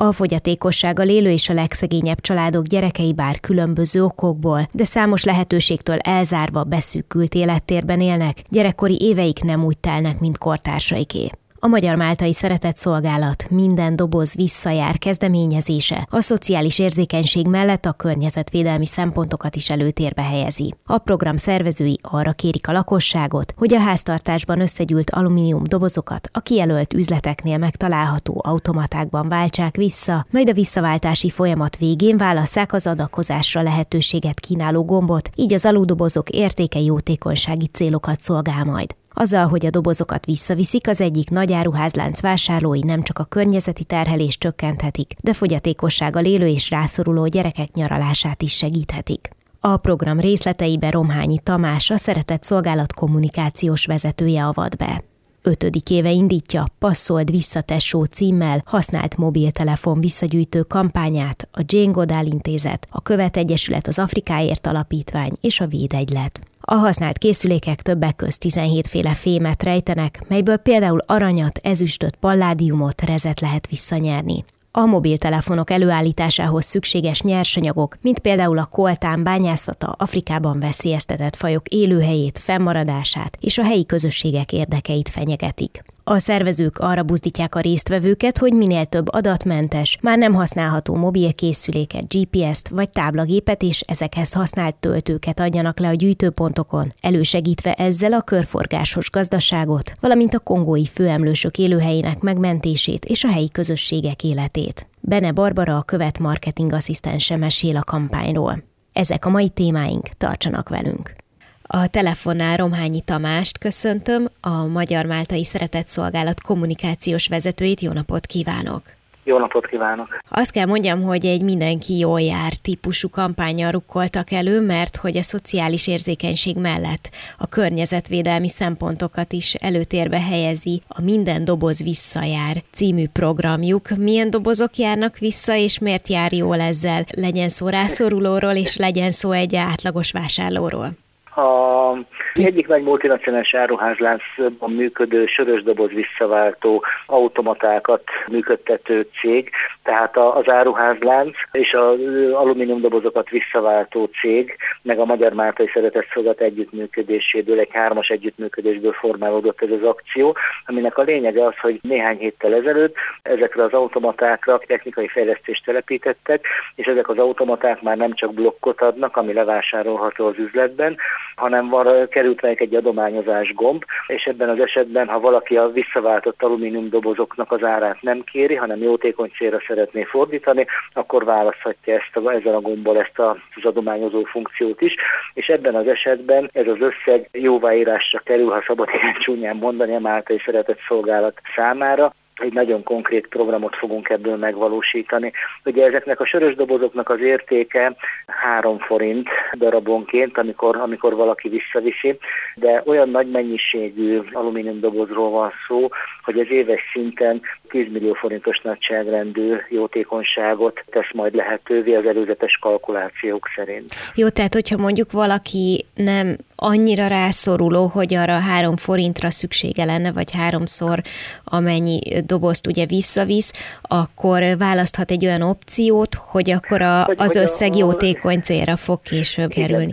A fogyatékossággal élő és a legszegényebb családok gyerekei bár különböző okokból, de számos lehetőségtől elzárva beszűkült élettérben élnek, gyerekkori éveik nem úgy telnek, mint kortársaiké. A Magyar Máltai Szeretett Szolgálat minden doboz visszajár kezdeményezése a szociális érzékenység mellett a környezetvédelmi szempontokat is előtérbe helyezi. A program szervezői arra kérik a lakosságot, hogy a háztartásban összegyűlt alumínium dobozokat a kijelölt üzleteknél megtalálható automatákban váltsák vissza, majd a visszaváltási folyamat végén válasszák az adakozásra lehetőséget kínáló gombot, így az aludobozok értéke jótékonysági célokat szolgál majd. Azzal, hogy a dobozokat visszaviszik, az egyik nagy áruházlánc vásárlói nem csak a környezeti terhelést csökkenthetik, de fogyatékossággal élő és rászoruló gyerekek nyaralását is segíthetik. A program részleteibe Romhányi Tamás, a Szeretett Szolgálat kommunikációs vezetője avat be. Ötödik éve indítja Passzold visszatessó címmel használt mobiltelefon visszagyűjtő kampányát a Jane Goodall Intézet, a Követ Egyesület az Afrikáért Alapítvány és a Védegylet. A használt készülékek többek közt 17 féle fémet rejtenek, melyből például aranyat, ezüstöt, palládiumot, rezet lehet visszanyerni. A mobiltelefonok előállításához szükséges nyersanyagok, mint például a koltán bányászata Afrikában veszélyeztetett fajok élőhelyét, fennmaradását és a helyi közösségek érdekeit fenyegetik. A szervezők arra buzdítják a résztvevőket, hogy minél több adatmentes, már nem használható mobilkészüléket, GPS-t vagy táblagépet és ezekhez használt töltőket adjanak le a gyűjtőpontokon, elősegítve ezzel a körforgásos gazdaságot, valamint a kongói főemlősök élőhelyének megmentését és a helyi közösségek életét. Bene Barbara a követ marketing asszisztense mesél a kampányról. Ezek a mai témáink, tartsanak velünk! A telefonnál Romhányi Tamást köszöntöm, a Magyar Máltai Szeretett Szolgálat kommunikációs vezetőjét. Jó napot kívánok! Jó napot kívánok! Azt kell mondjam, hogy egy mindenki jól jár típusú kampányjal rukkoltak elő, mert hogy a szociális érzékenység mellett a környezetvédelmi szempontokat is előtérbe helyezi a Minden doboz visszajár című programjuk. Milyen dobozok járnak vissza, és miért jár jól ezzel? Legyen szó rászorulóról, és legyen szó egy átlagos vásárlóról. A egyik nagy multinacionális áruházláncban működő sörös doboz visszaváltó automatákat működtető cég, tehát az áruházlánc és az alumínium dobozokat visszaváltó cég, meg a Magyar Máltai Szeretett Szolgálat együttműködéséből, egy hármas együttműködésből formálódott ez az akció, aminek a lényege az, hogy néhány héttel ezelőtt ezekre az automatákra technikai fejlesztést telepítettek, és ezek az automaták már nem csak blokkot adnak, ami levásárolható az üzletben, hanem van, került meg egy adományozás gomb, és ebben az esetben, ha valaki a visszaváltott alumínium dobozoknak az árát nem kéri, hanem jótékony célra szeretné fordítani, akkor választhatja ezt a, ezzel a gombbal ezt az adományozó funkciót is, és ebben az esetben ez az összeg jóváírásra kerül, ha szabad ilyen csúnyán mondani, a Máltai Szeretett Szolgálat számára, egy nagyon konkrét programot fogunk ebből megvalósítani. Ugye ezeknek a sörös dobozoknak az értéke 3 forint darabonként, amikor, amikor valaki visszaviszi, de olyan nagy mennyiségű alumínium dobozról van szó, hogy ez éves szinten 10 millió forintos nagyságrendű jótékonyságot tesz majd lehetővé az előzetes kalkulációk szerint. Jó, tehát hogyha mondjuk valaki nem annyira rászoruló, hogy arra három forintra szüksége lenne, vagy háromszor amennyi dobozt ugye visszavisz, akkor választhat egy olyan opciót, hogy akkor a, hogy, az hogy összeg a, jótékony célra fog később igen. kerülni.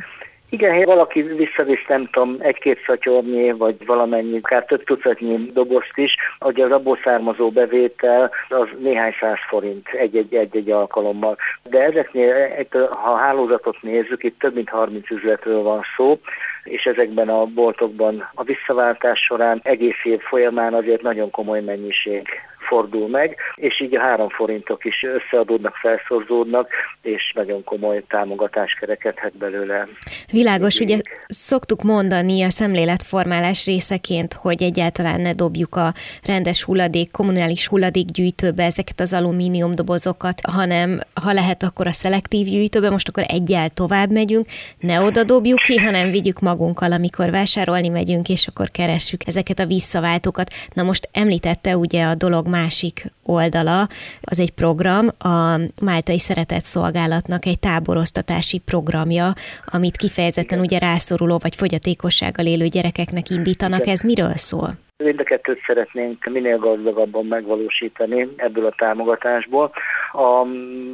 Igen, ha valaki visszavisz, nem tudom, egy-két szatyornyi, vagy valamennyi, akár több tucatnyi dobozt is, hogy az abból származó bevétel az néhány száz forint egy-egy alkalommal. De ezeknél, ha a hálózatot nézzük, itt több mint 30 üzletről van szó, és ezekben a boltokban a visszaváltás során egész év folyamán azért nagyon komoly mennyiség fordul meg, és így a három forintok is összeadódnak, felszorzódnak, és nagyon komoly támogatás kerekedhet belőle. Világos, ugye szoktuk mondani a szemléletformálás részeként, hogy egyáltalán ne dobjuk a rendes hulladék, kommunális hulladékgyűjtőbe ezeket az alumínium dobozokat, hanem ha lehet, akkor a szelektív gyűjtőbe, most akkor egyel tovább megyünk, ne oda dobjuk ki, hanem vigyük magunkkal, amikor vásárolni megyünk, és akkor keressük ezeket a visszaváltókat. Na most említette ugye a dolog másik oldala, az egy program, a Máltai Szeretett Szolgálatnak egy táboroztatási programja, amit kifejezetten ugye rászoruló vagy fogyatékossággal élő gyerekeknek indítanak. Ez miről szól? Mind a kettőt szeretnénk minél gazdagabban megvalósítani ebből a támogatásból. A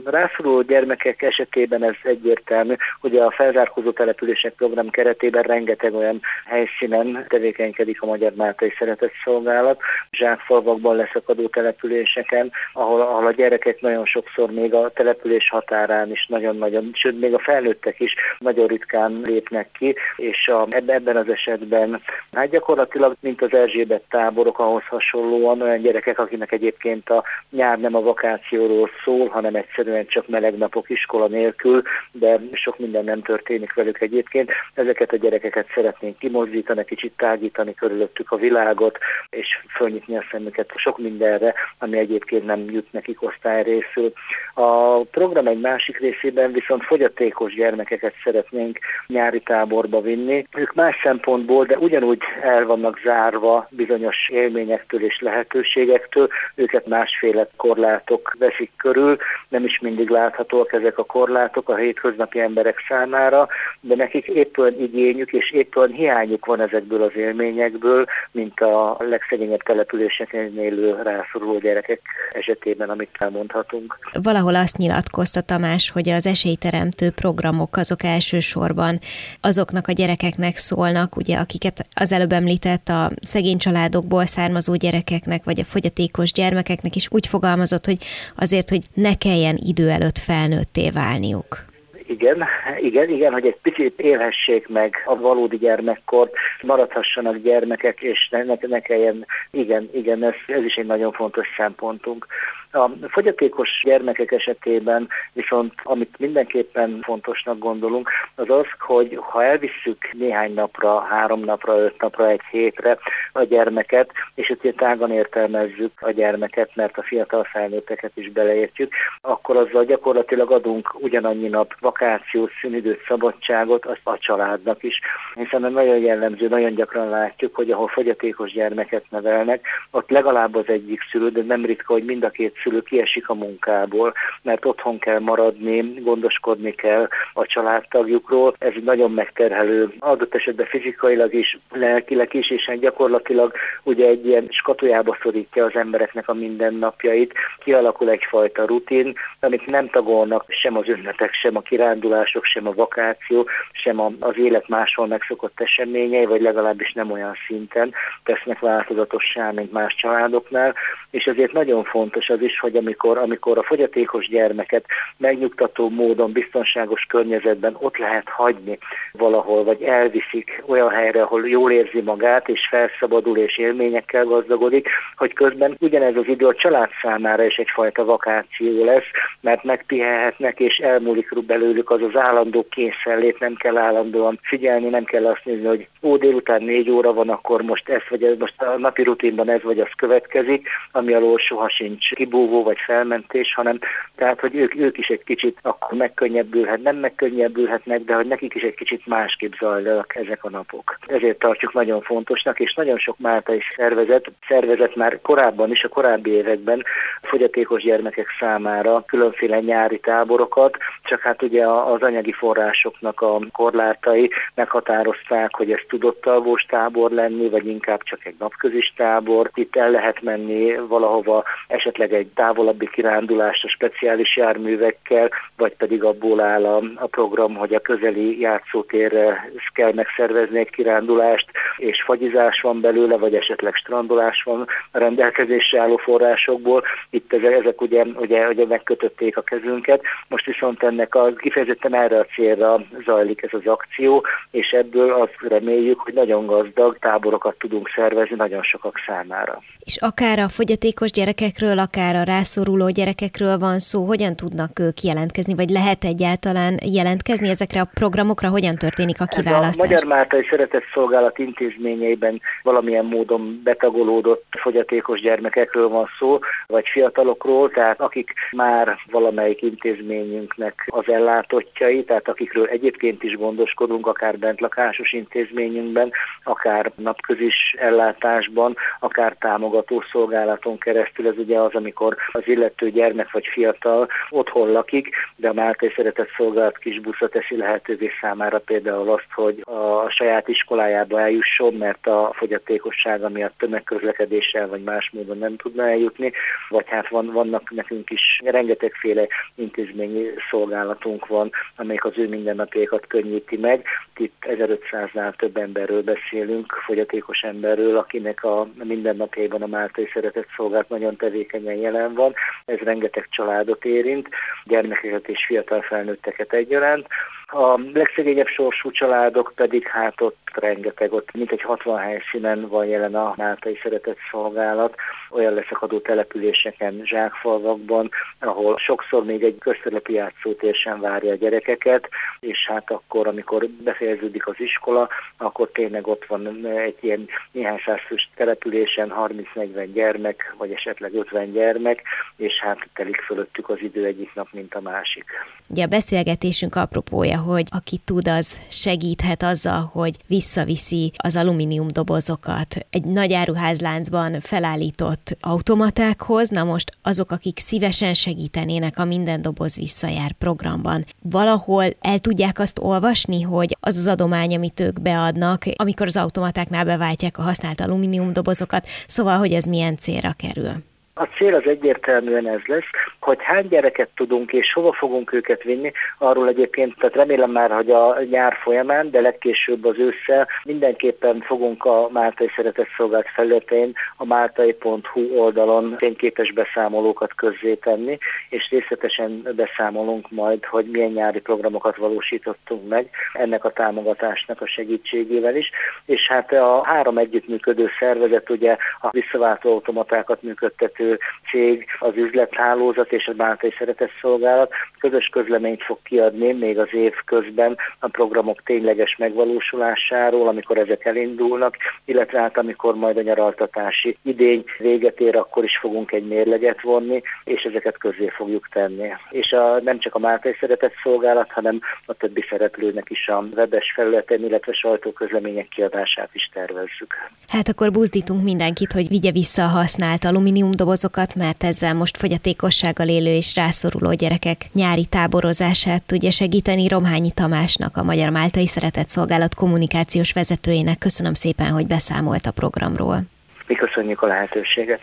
rászoruló gyermekek esetében ez egyértelmű, hogy a felzárkózó települések program keretében rengeteg olyan helyszínen tevékenykedik a Magyar Máltai Szeretett Szolgálat, zsákfalvakban leszakadó településeken, ahol, ahol a gyerekek nagyon sokszor még a település határán is nagyon-nagyon, sőt még a felnőttek is nagyon ritkán lépnek ki, és a, ebben az esetben hát gyakorlatilag, mint az Erzsébet képzett táborok ahhoz hasonlóan olyan gyerekek, akinek egyébként a nyár nem a vakációról szól, hanem egyszerűen csak meleg napok iskola nélkül, de sok minden nem történik velük egyébként. Ezeket a gyerekeket szeretnénk kimozdítani, kicsit tágítani körülöttük a világot, és fölnyitni a szemüket sok mindenre, ami egyébként nem jut nekik osztályrészül. A program egy másik részében viszont fogyatékos gyermekeket szeretnénk nyári táborba vinni. Ők más szempontból, de ugyanúgy el vannak zárva bizonyos élményektől és lehetőségektől, őket másféle korlátok veszik körül, nem is mindig láthatóak ezek a korlátok a hétköznapi emberek számára, de nekik épp olyan igényük és épp olyan hiányuk van ezekből az élményekből, mint a legszegényebb településeken élő rászoruló gyerekek esetében, amit elmondhatunk. Valahol azt nyilatkozta Tamás, hogy az esélyteremtő programok azok elsősorban azoknak a gyerekeknek szólnak, ugye, akiket az előbb említett a szegény családokból származó gyerekeknek, vagy a fogyatékos gyermekeknek is úgy fogalmazott, hogy azért, hogy ne kelljen idő előtt felnőtté válniuk. Igen, igen, igen, hogy egy picit élhessék meg a valódi gyermekkort, maradhassanak gyermekek, és ne, ne, ne kelljen, igen, igen, ez, ez is egy nagyon fontos szempontunk. A fogyatékos gyermekek esetében viszont, amit mindenképpen fontosnak gondolunk, az az, hogy ha elvisszük néhány napra, három napra, öt napra, egy hétre a gyermeket, és itt tágan értelmezzük a gyermeket, mert a fiatal felnőtteket is beleértjük, akkor azzal gyakorlatilag adunk ugyanannyi nap vakációt, szünidőt, szabadságot azt a családnak is, hiszen nagyon jellemző, nagyon gyakran látjuk, hogy ahol fogyatékos gyermeket nevelnek, ott legalább az egyik szülő, de nem ritka, hogy mind a két szülő kiesik a munkából, mert otthon kell maradni, gondoskodni kell a családtagjukról. Ez nagyon megterhelő, adott esetben fizikailag is, lelkileg is, és hát gyakorlatilag ugye egy ilyen skatujába szorítja az embereknek a mindennapjait, kialakul egyfajta rutin, amit nem tagolnak sem az ünnepek, sem a kirándulások, sem a vakáció, sem az élet máshol megszokott eseményei, vagy legalábbis nem olyan szinten tesznek változatossá, mint más családoknál, és ezért nagyon fontos az is, hogy amikor, amikor a fogyatékos gyermeket megnyugtató módon, biztonságos környezetben ott lehet hagyni valahol, vagy elviszik olyan helyre, ahol jól érzi magát, és felszabadul, és élményekkel gazdagodik, hogy közben ugyanez az idő a család számára is egyfajta vakáció lesz, mert megpihelhetnek, és elmúlik belőlük az az állandó kényszerlét, nem kell állandóan figyelni, nem kell azt nézni, hogy ó, délután négy óra van, akkor most ez vagy ez, most a napi rutinban ez vagy az következik, ami alól soha sincs kibúvó vagy felmentés, hanem tehát, hogy ők, ők is egy kicsit akkor megkönnyebbülhet, nem megkönnyebbülhetnek, de hogy nekik is egy kicsit másképp zajlanak ezek a napok. Ezért tartjuk nagyon fontosnak, és nagyon sok Málta is szervezet, szervezet már korábban is, a korábbi években fogyatékos gyermekek számára különféle nyári táborokat, csak hát ugye az anyagi forrásoknak a korlátai meghatározták, hogy ez tudott tábor lenni, vagy inkább csak egy napközis tábor. Itt el lehet menni valahova, esetleg egy távolabbi kirándulást a speciális járművekkel, vagy pedig abból áll a, a program, hogy a közeli játszótérre kell megszervezni egy kirándulást, és fagyizás van belőle, vagy esetleg strandolás van a rendelkezésre álló forrásokból. Itt ezek, ugye, ugye, ugye megkötötték a kezünket, most viszont ennek a, kifejezetten erre a célra zajlik ez az akció, és ebből azt reméljük, hogy nagyon gazdag táborokat tudunk szervezni nagyon sokak számára. És akár a fogyatékos gyerekekről, akár a rászoruló gyerekekről van szó, hogyan tudnak ők jelentkezni, vagy lehet egyáltalán jelentkezni ezekre a programokra, hogyan történik a kiválasztás? A Magyar Máltai Szeretett Szolgálat intézményeiben valamilyen módon betagolódott fogyatékos gyermekekről van szó, vagy fiatalokról, tehát akik már valamelyik intézményünknek az ellátottjai, tehát akikről egyébként is gondoskodunk, akár bentlakásos intézményünkben, akár napközis ellátásban, akár támogató szolgálaton keresztül. Ez ugye az, amikor az illető gyermek vagy fiatal otthon lakik, de a Máltai Szeretett Szolgálat kis busza teszi lehetővé számára például azt, hogy a saját iskolájába eljusson, mert a fogyatékossága miatt tömegközlekedéssel vagy más módon nem tudna eljutni, vagy hát van, vannak nekünk is rengetegféle intézményi szolgálatunk van, amelyik az ő mindennapjaikat könnyíti meg. Itt 1500-nál több emberről beszélünk, fogyatékos emberről, akinek a mindennapjaiban a Máltai Szeretett Szolgálat nagyon tevékenyen jelen van. Ez rengeteg családot érint, gyermekeket és fiatal felnőtteket egyaránt. A legszegényebb sorsú családok pedig hát ott rengeteg, ott mintegy 60 helyszínen van jelen a Máltai Szeretett Szolgálat, olyan leszakadó településeken, zsákfalvakban, ahol sokszor még egy köztelepi játszótér sem várja a gyerekeket, és hát akkor, amikor befejeződik az iskola, akkor tényleg ott van egy ilyen néhány százfős településen 30-40 gyermek, vagy esetleg 50 gyermek, és hát telik fölöttük az idő egyik nap, mint a másik. Ugye a beszélgetésünk apropója, hogy aki tud, az segíthet azzal, hogy visszaviszi az alumínium dobozokat egy nagy áruházláncban felállított automatákhoz. Na most azok, akik szívesen segítenének a Minden doboz visszajár programban, valahol el tudják azt olvasni, hogy az az adomány, amit ők beadnak, amikor az automatáknál beváltják a használt alumínium dobozokat, szóval, hogy ez milyen célra kerül. A cél az egyértelműen ez lesz, hogy hány gyereket tudunk és hova fogunk őket vinni, arról egyébként, tehát remélem már, hogy a nyár folyamán, de legkésőbb az ősszel mindenképpen fogunk a Máltai Szeretett Szolgált felületén a máltai.hu oldalon fényképes beszámolókat közzétenni, és részletesen beszámolunk majd, hogy milyen nyári programokat valósítottunk meg ennek a támogatásnak a segítségével is, és hát a három együttműködő szervezet ugye a visszaváltó automatákat működtető cég, az üzlethálózat és a Bántai Szeretett Szolgálat közös közleményt fog kiadni még az év közben a programok tényleges megvalósulásáról, amikor ezek elindulnak, illetve hát amikor majd a nyaraltatási idény véget ér, akkor is fogunk egy mérleget vonni, és ezeket közé fogjuk tenni. És a, nem csak a Máltai Szeretett Szolgálat, hanem a többi szereplőnek is a webes felületen, illetve sajtóközlemények kiadását is tervezzük. Hát akkor buzdítunk mindenkit, hogy vigye vissza a használt alumínium dobozokat, mert ezzel most fogyatékossággal élő és rászoruló gyerekek nyári táborozását tudja segíteni Romhányi Tamásnak, a Magyar Máltai Szeretett Szolgálat kommunikációs vezetőjének. Köszönöm szépen, hogy beszámolt a programról. Mi köszönjük a lehetőséget.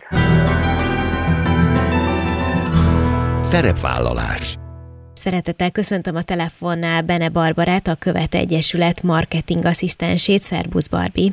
Szerepvállalás Szeretettel köszöntöm a telefonnál Bene Barbarát, a Követ Egyesület marketing asszisztensét. Szerbusz Barbi!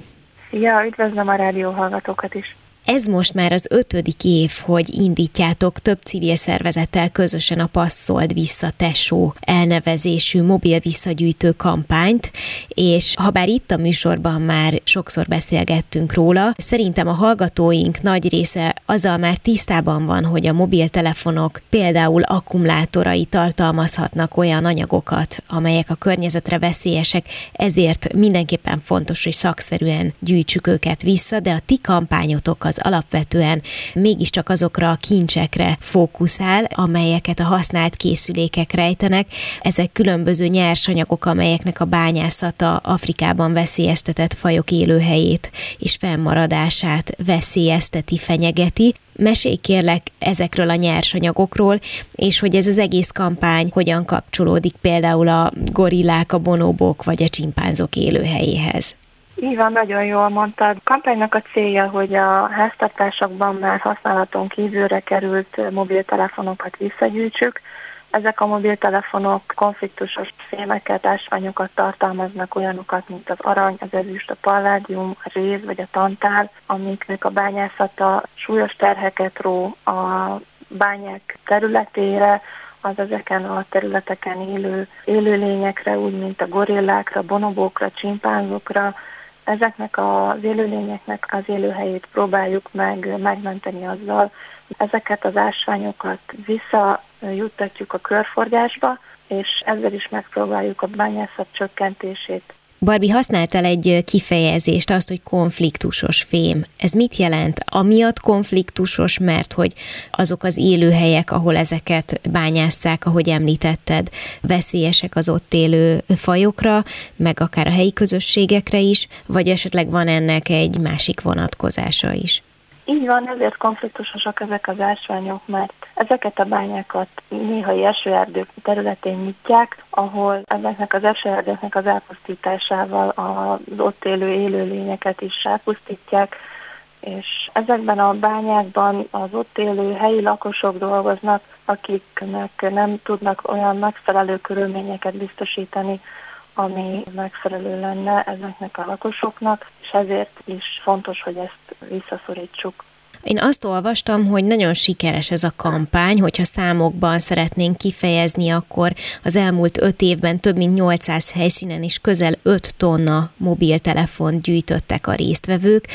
Ja, üdvözlöm a rádió hallgatókat is! Ez most már az ötödik év, hogy indítjátok több civil szervezettel közösen a Passzold Vissza Tesó elnevezésű mobil visszagyűjtő kampányt, és ha bár itt a műsorban már sokszor beszélgettünk róla, szerintem a hallgatóink nagy része azzal már tisztában van, hogy a mobiltelefonok például akkumulátorai tartalmazhatnak olyan anyagokat, amelyek a környezetre veszélyesek, ezért mindenképpen fontos, hogy szakszerűen gyűjtsük őket vissza, de a ti kampányotok az az alapvetően mégiscsak azokra a kincsekre fókuszál, amelyeket a használt készülékek rejtenek. Ezek különböző nyersanyagok, amelyeknek a bányászata Afrikában veszélyeztetett fajok élőhelyét és fennmaradását veszélyezteti, fenyegeti. Mesélj kérlek ezekről a nyersanyagokról, és hogy ez az egész kampány hogyan kapcsolódik például a gorillák, a bonobok vagy a csimpánzok élőhelyéhez. Így van, nagyon jól mondtad. A kampánynak a célja, hogy a háztartásokban már használaton kívülre került mobiltelefonokat visszagyűjtsük. Ezek a mobiltelefonok konfliktusos fémeket, ásványokat tartalmaznak, olyanokat, mint az arany, az ezüst, a palládium, a réz vagy a tantál, amiknek a bányászata súlyos terheket ró a bányák területére, az ezeken a területeken élő élőlényekre, úgy mint a gorillákra, bonobókra, csimpánzokra, ezeknek az élőlényeknek az élőhelyét próbáljuk meg megmenteni azzal, ezeket az ásványokat visszajuttatjuk a körforgásba, és ezzel is megpróbáljuk a bányászat csökkentését Barbie használtál egy kifejezést, azt, hogy konfliktusos fém. Ez mit jelent? Amiatt konfliktusos, mert hogy azok az élőhelyek, ahol ezeket bányásszák, ahogy említetted, veszélyesek az ott élő fajokra, meg akár a helyi közösségekre is, vagy esetleg van ennek egy másik vonatkozása is? Így van, ezért konfliktusosak ezek az ásványok, mert ezeket a bányákat néhai esőerdők területén nyitják, ahol ezeknek az esőerdőknek az elpusztításával az ott élő élőlényeket is elpusztítják, és ezekben a bányákban az ott élő helyi lakosok dolgoznak, akiknek nem tudnak olyan megfelelő körülményeket biztosítani, ami megfelelő lenne ezeknek a lakosoknak, és ezért is fontos, hogy ezt visszaszorítsuk. Én azt olvastam, hogy nagyon sikeres ez a kampány, hogyha számokban szeretnénk kifejezni, akkor az elmúlt öt évben több mint 800 helyszínen is közel 5 tonna mobiltelefont gyűjtöttek a résztvevők.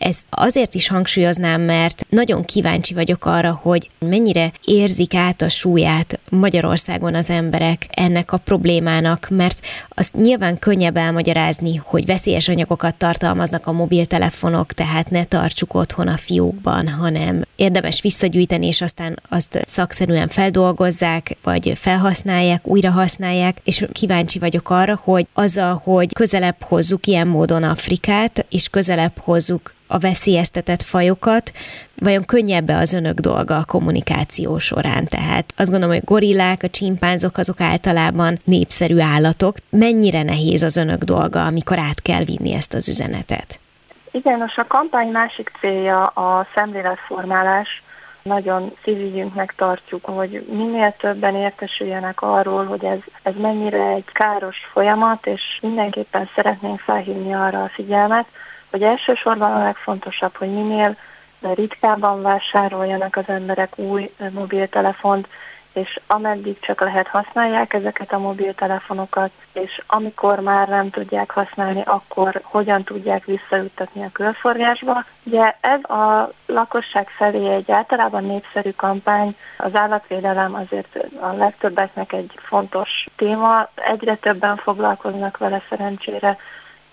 Ez azért is hangsúlyoznám, mert nagyon kíváncsi vagyok arra, hogy mennyire érzik át a súlyát Magyarországon az emberek ennek a problémának, mert az nyilván könnyebb elmagyarázni, hogy veszélyes anyagokat tartalmaznak a mobiltelefonok, tehát ne tartsuk otthon a fiókban, hanem érdemes visszagyűjteni, és aztán azt szakszerűen feldolgozzák, vagy felhasználják, újra használják, és kíváncsi vagyok arra, hogy azzal, hogy közelebb hozzuk ilyen módon Afrikát, és közelebb hozzuk a veszélyeztetett fajokat, vajon könnyebb-e az önök dolga a kommunikáció során? Tehát azt gondolom, hogy gorillák, a csimpánzok azok általában népszerű állatok. Mennyire nehéz az önök dolga, amikor át kell vinni ezt az üzenetet? Igen, most a kampány másik célja a szemléletformálás. Nagyon szívügyünknek tartjuk, hogy minél többen értesüljenek arról, hogy ez, ez mennyire egy káros folyamat, és mindenképpen szeretnénk felhívni arra a figyelmet, hogy elsősorban a legfontosabb, hogy minél ritkábban vásároljanak az emberek új mobiltelefont, és ameddig csak lehet használják ezeket a mobiltelefonokat, és amikor már nem tudják használni, akkor hogyan tudják visszajuttatni a körforgásba. Ugye ez a lakosság felé egy általában népszerű kampány, az állatvédelem azért a legtöbbeknek egy fontos téma, egyre többen foglalkoznak vele szerencsére,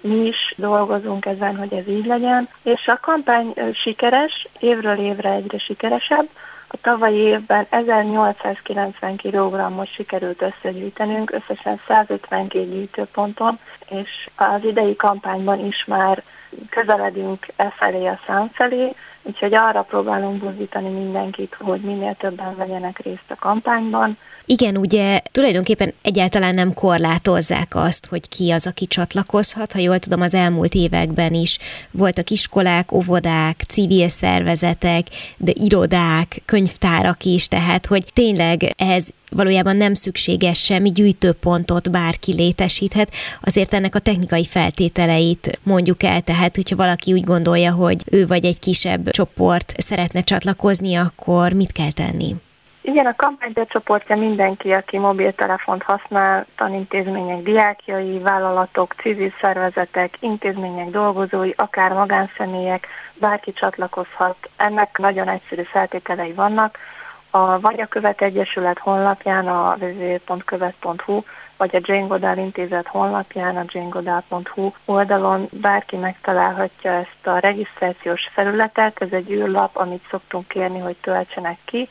mi is dolgozunk ezen, hogy ez így legyen, és a kampány sikeres, évről évre egyre sikeresebb. A tavalyi évben 1890 kg-ot sikerült összegyűjtenünk, összesen 152 gyűjtőponton, és az idei kampányban is már közeledünk e felé a szám felé, úgyhogy arra próbálunk buzdítani mindenkit, hogy minél többen vegyenek részt a kampányban, igen, ugye tulajdonképpen egyáltalán nem korlátozzák azt, hogy ki az, aki csatlakozhat. Ha jól tudom, az elmúlt években is voltak iskolák, óvodák, civil szervezetek, de irodák, könyvtárak is, tehát hogy tényleg ez valójában nem szükséges semmi gyűjtőpontot bárki létesíthet, azért ennek a technikai feltételeit mondjuk el, tehát hogyha valaki úgy gondolja, hogy ő vagy egy kisebb csoport szeretne csatlakozni, akkor mit kell tenni? Igen, a kampány becsoportja mindenki, aki mobiltelefont használ, tanintézmények diákjai, vállalatok, civil szervezetek, intézmények dolgozói, akár magánszemélyek, bárki csatlakozhat. Ennek nagyon egyszerű feltételei vannak. A, vagy a Követ Egyesület honlapján a www.követ.hu, vagy a Jane Goodall intézet honlapján, a janegoodall.hu oldalon bárki megtalálhatja ezt a regisztrációs felületet. Ez egy űrlap, amit szoktunk kérni, hogy töltsenek ki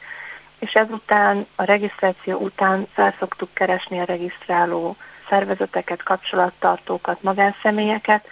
és ezután a regisztráció után fel szoktuk keresni a regisztráló szervezeteket, kapcsolattartókat, magánszemélyeket,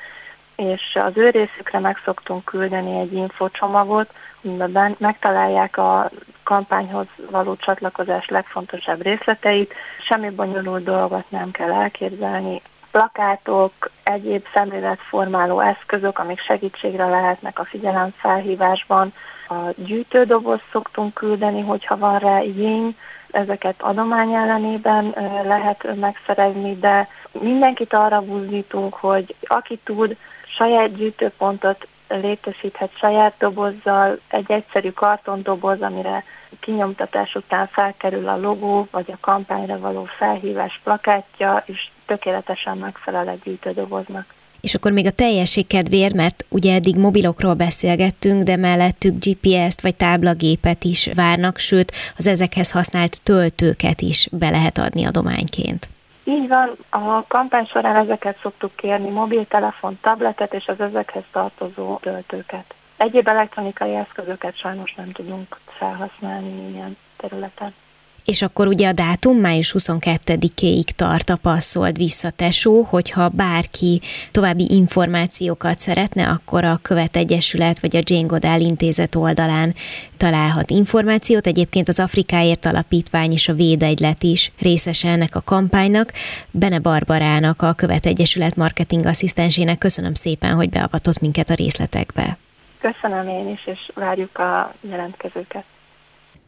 és az ő részükre meg szoktunk küldeni egy infocsomagot, amiben megtalálják a kampányhoz való csatlakozás legfontosabb részleteit, semmi bonyolult dolgot nem kell elképzelni, plakátok, egyéb szemléletformáló eszközök, amik segítségre lehetnek a figyelemfelhívásban, a gyűjtődoboz szoktunk küldeni, hogyha van rá igény, ezeket adomány ellenében lehet megszerezni, de mindenkit arra buzdítunk, hogy aki tud, saját gyűjtőpontot létesíthet saját dobozzal, egy egyszerű kartondoboz, amire kinyomtatás után felkerül a logó, vagy a kampányra való felhívás plakátja, és tökéletesen megfelel egy gyűjtődoboznak. És akkor még a teljesség kedvéért, mert ugye eddig mobilokról beszélgettünk, de mellettük GPS-t vagy táblagépet is várnak, sőt az ezekhez használt töltőket is be lehet adni adományként. Így van, a kampány során ezeket szoktuk kérni, mobiltelefon, tabletet és az ezekhez tartozó töltőket. Egyéb elektronikai eszközöket sajnos nem tudunk felhasználni ilyen területen. És akkor ugye a dátum május 22-ig tart a passzold vissza tesó, hogyha bárki további információkat szeretne, akkor a Követ Egyesület vagy a Jane Goodall intézet oldalán találhat információt. Egyébként az Afrikáért Alapítvány és a Védegylet is részese ennek a kampánynak. Bene Barbarának, a Követ Egyesület marketing asszisztensének köszönöm szépen, hogy beavatott minket a részletekbe. Köszönöm én is, és várjuk a jelentkezőket.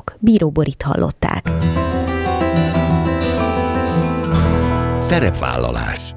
kívánok! Bíró Borit hallották. Szerepvállalás